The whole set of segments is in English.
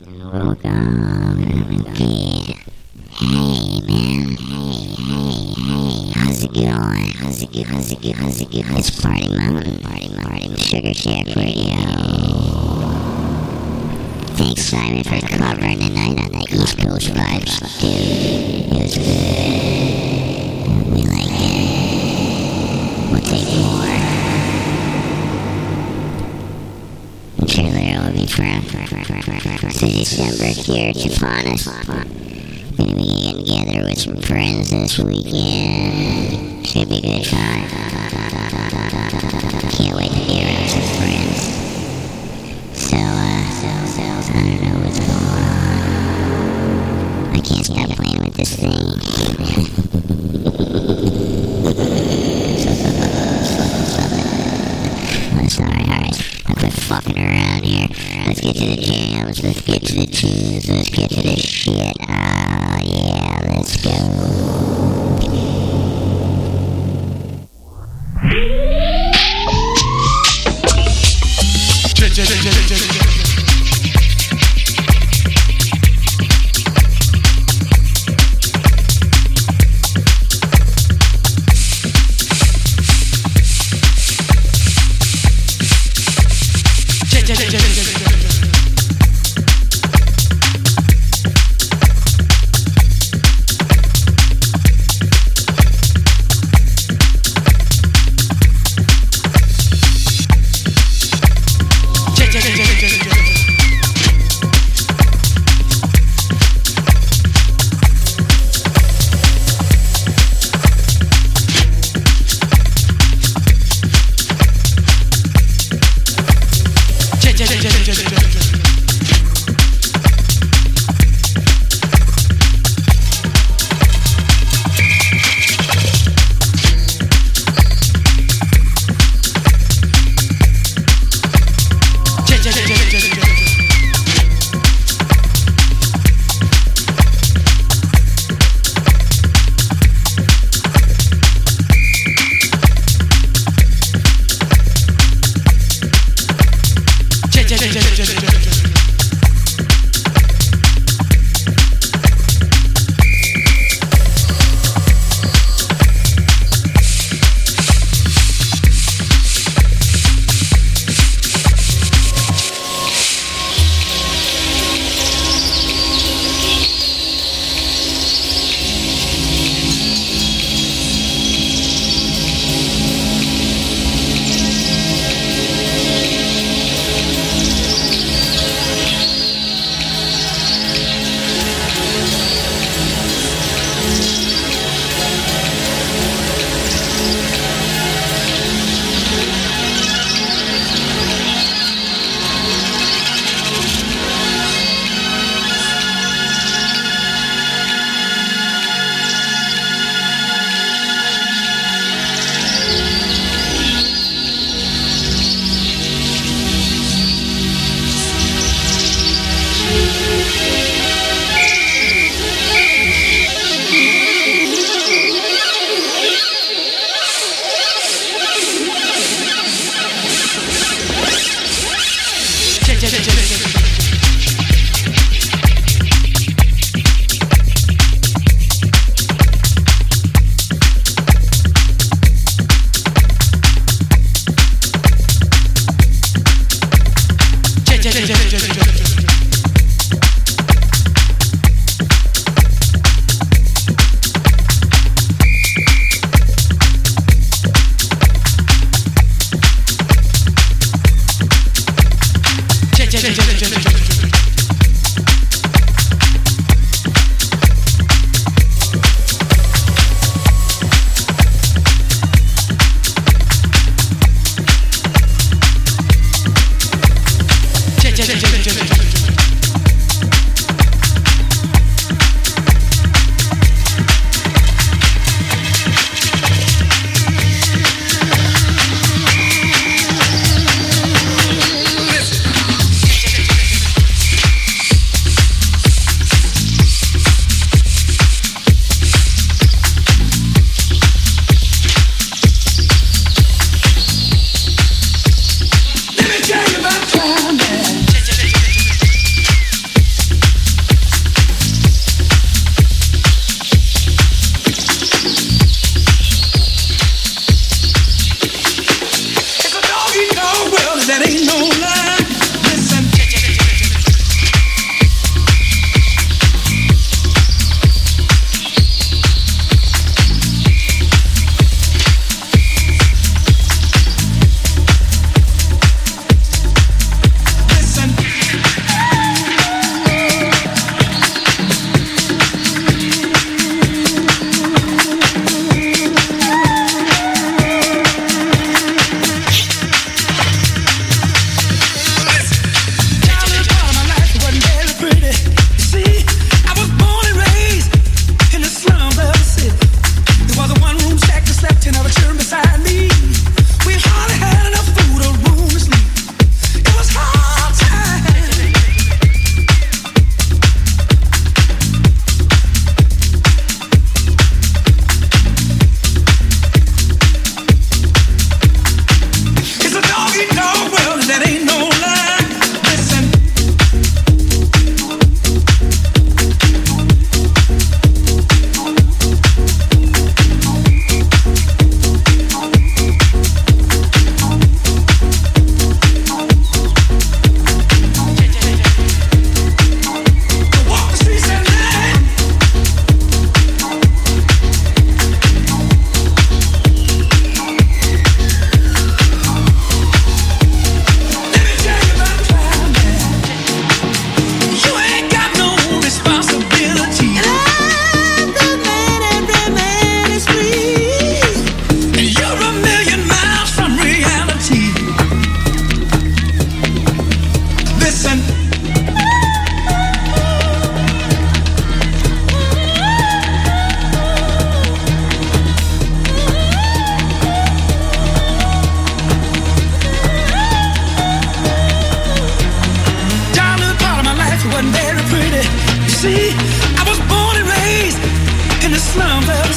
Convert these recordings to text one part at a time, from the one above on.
Welcome. Hey, hey, man. Hey, hey, hey. How's it? How's it? How's it? How's it Party. Party. Sugar. Thanks, Simon, for covering the night on that East Coast vibes. Dude, it was good. We like it. We'll take more. Be for, for December here at Japanis. Gonna be getting together with some friends this weekend. Should be a good time. Can't wait to be around some friends.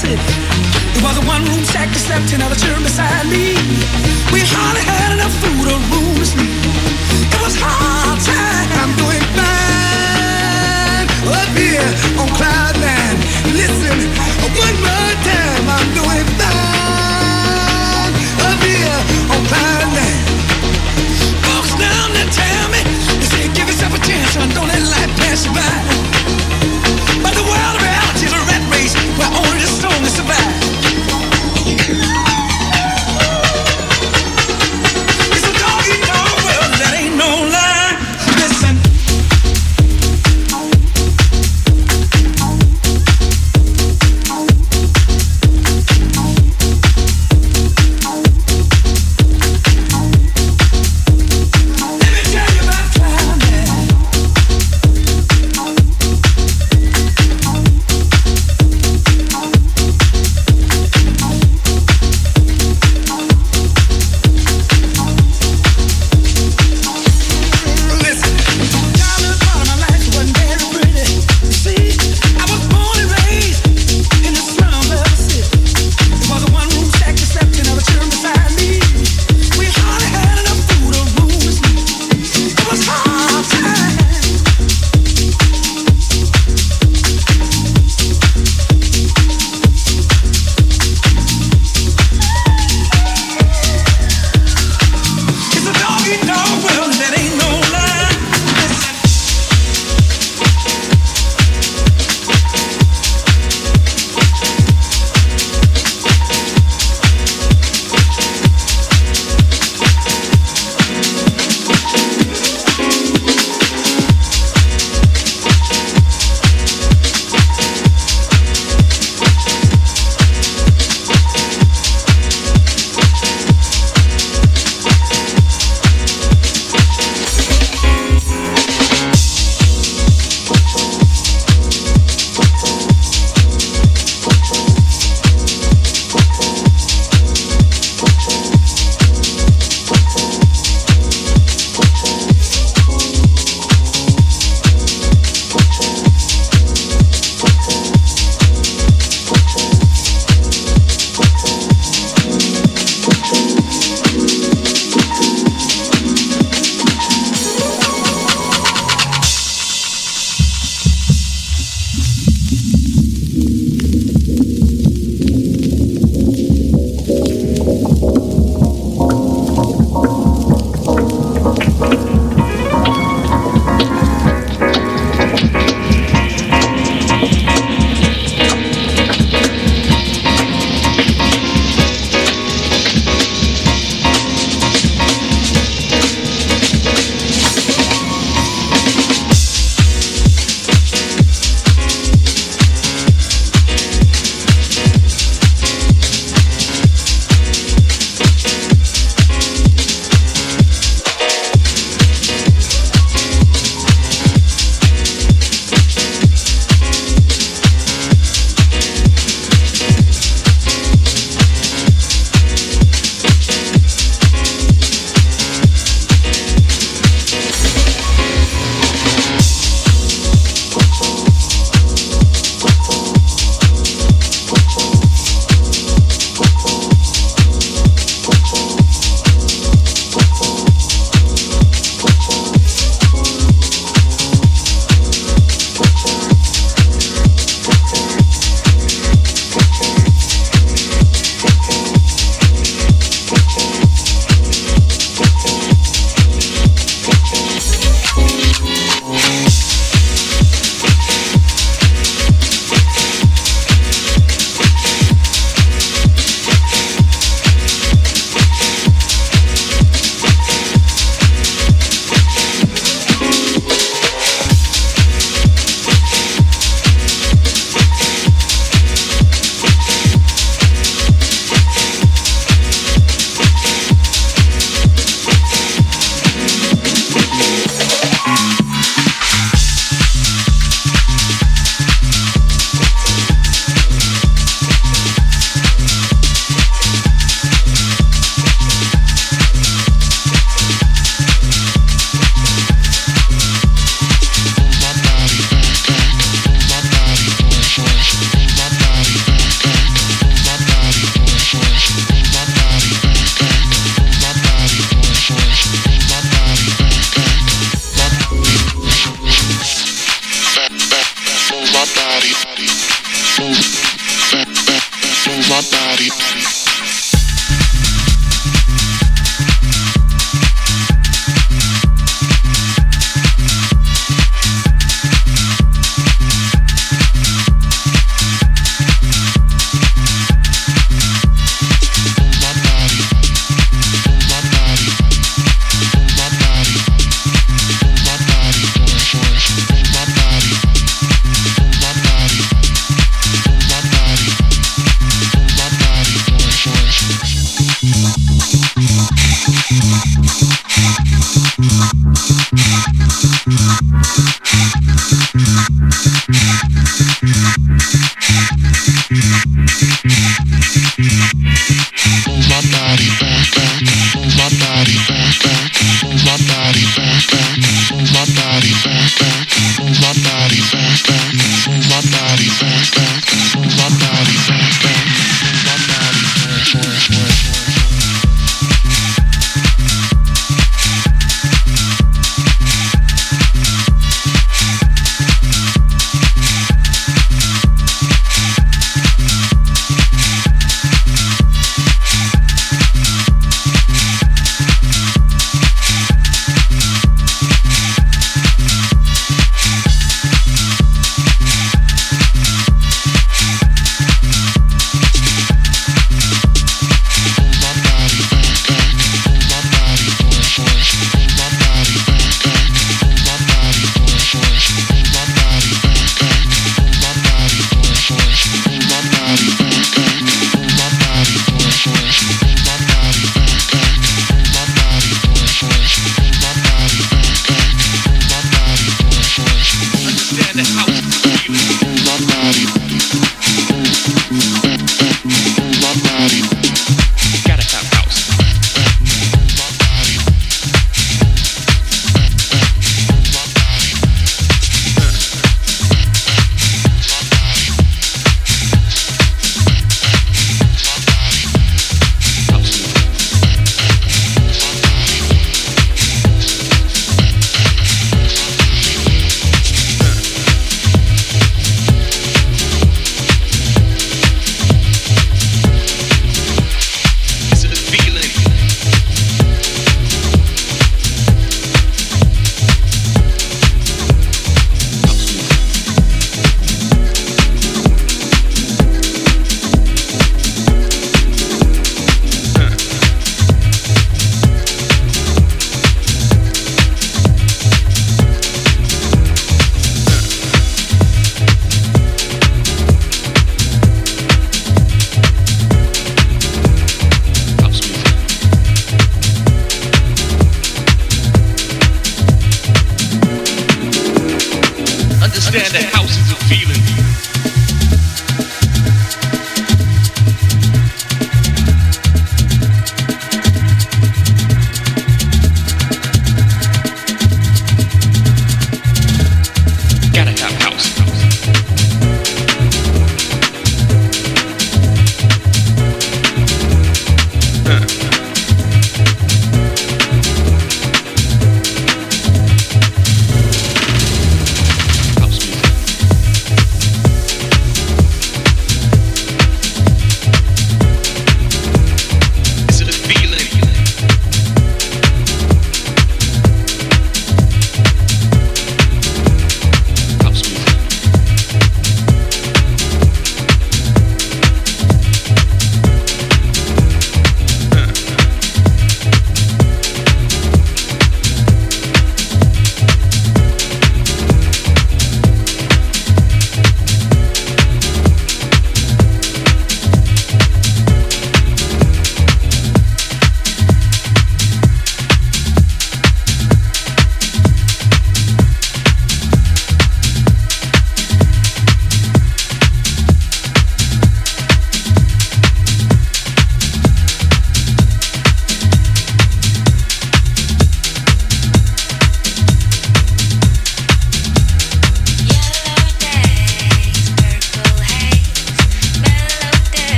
City. It was a one-room shack that slept another children beside me. We hardly had enough food or room to sleep. It was hard time. I'm doing fine up here on cloud nine. Listen, one more time. I'm doing fine up here on cloud nine. Folks down there tell me, they say, give yourself a chance, son. Don't let life pass you by. But the world of reality is a rat race where only the strongest survive.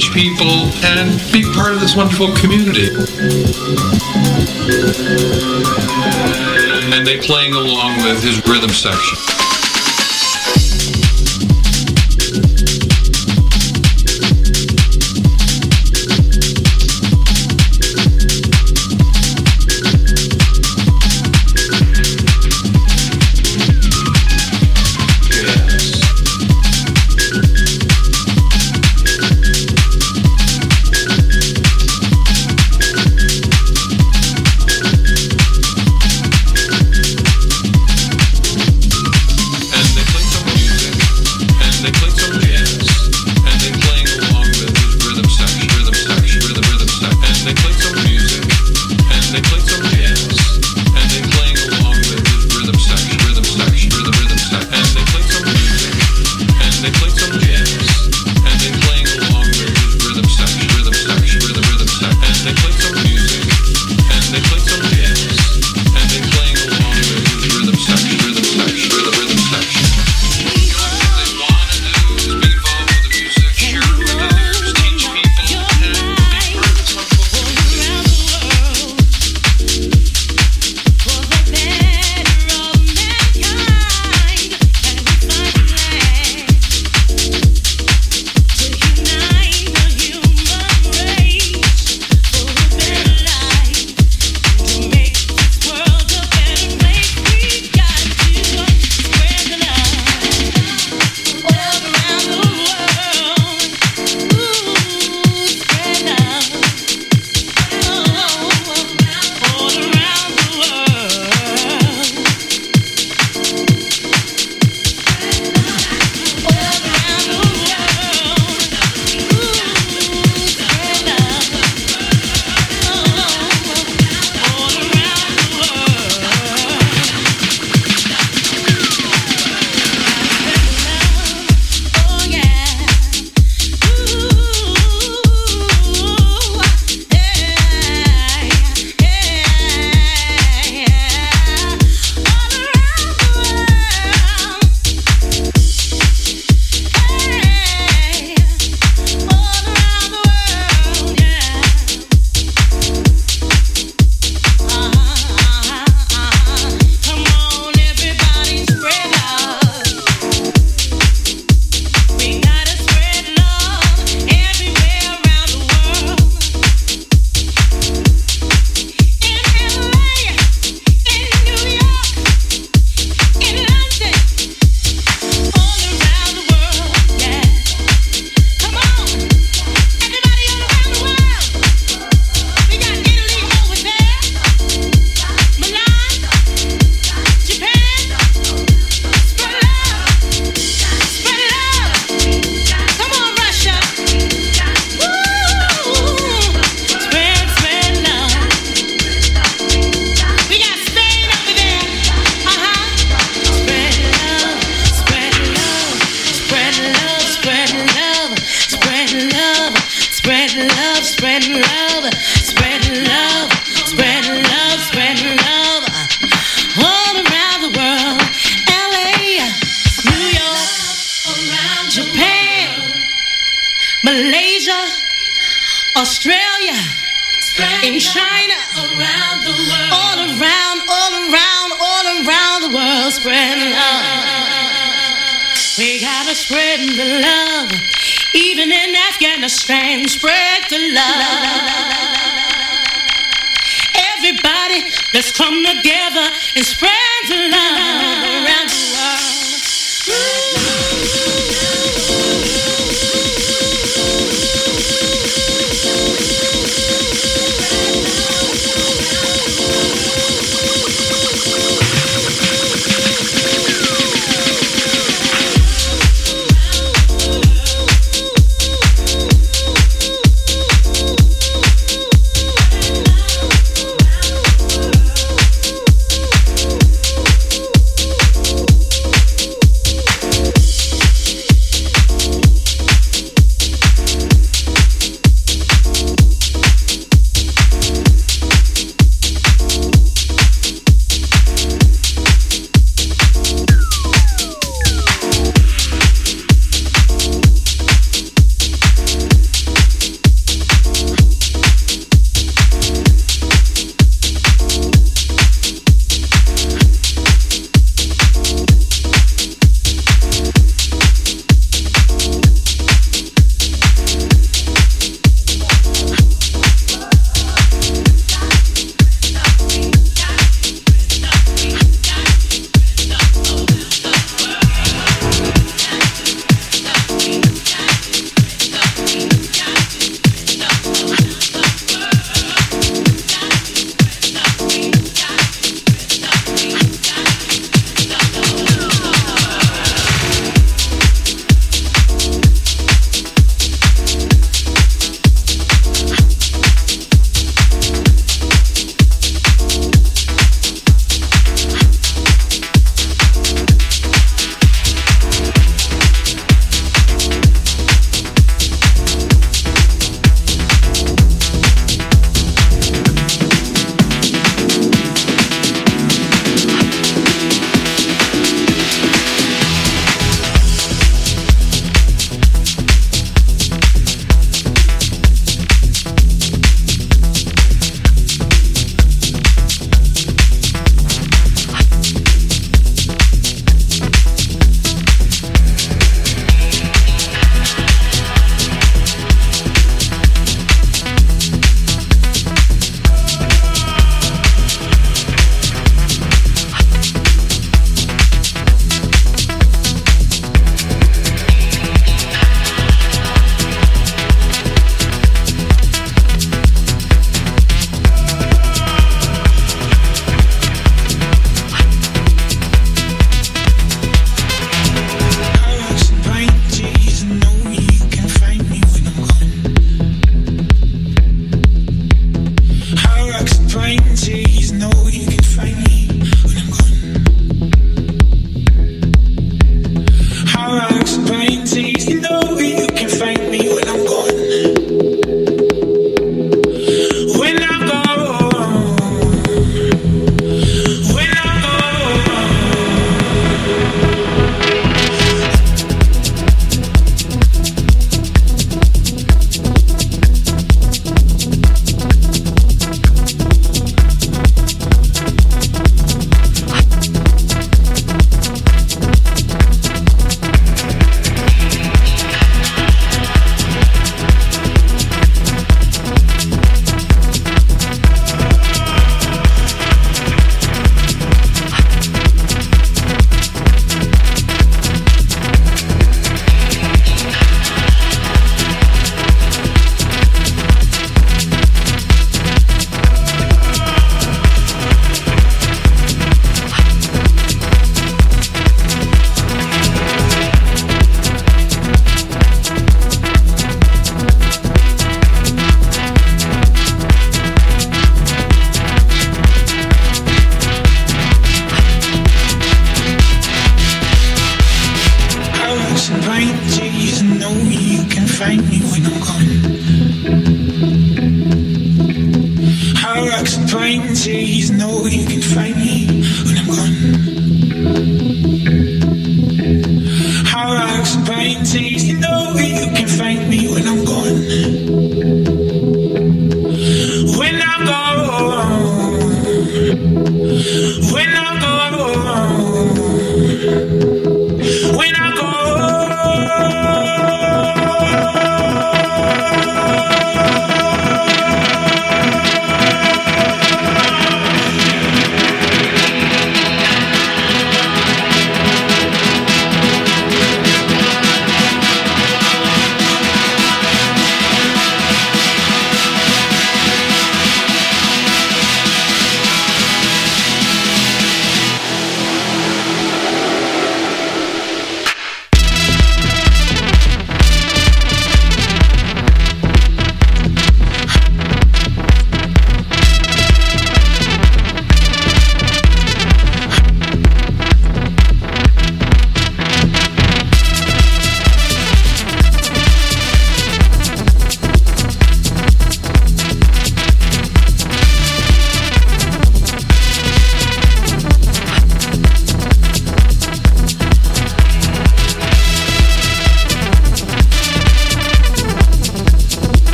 engage people, and be part of this wonderful community. And they playing along with his rhythm section.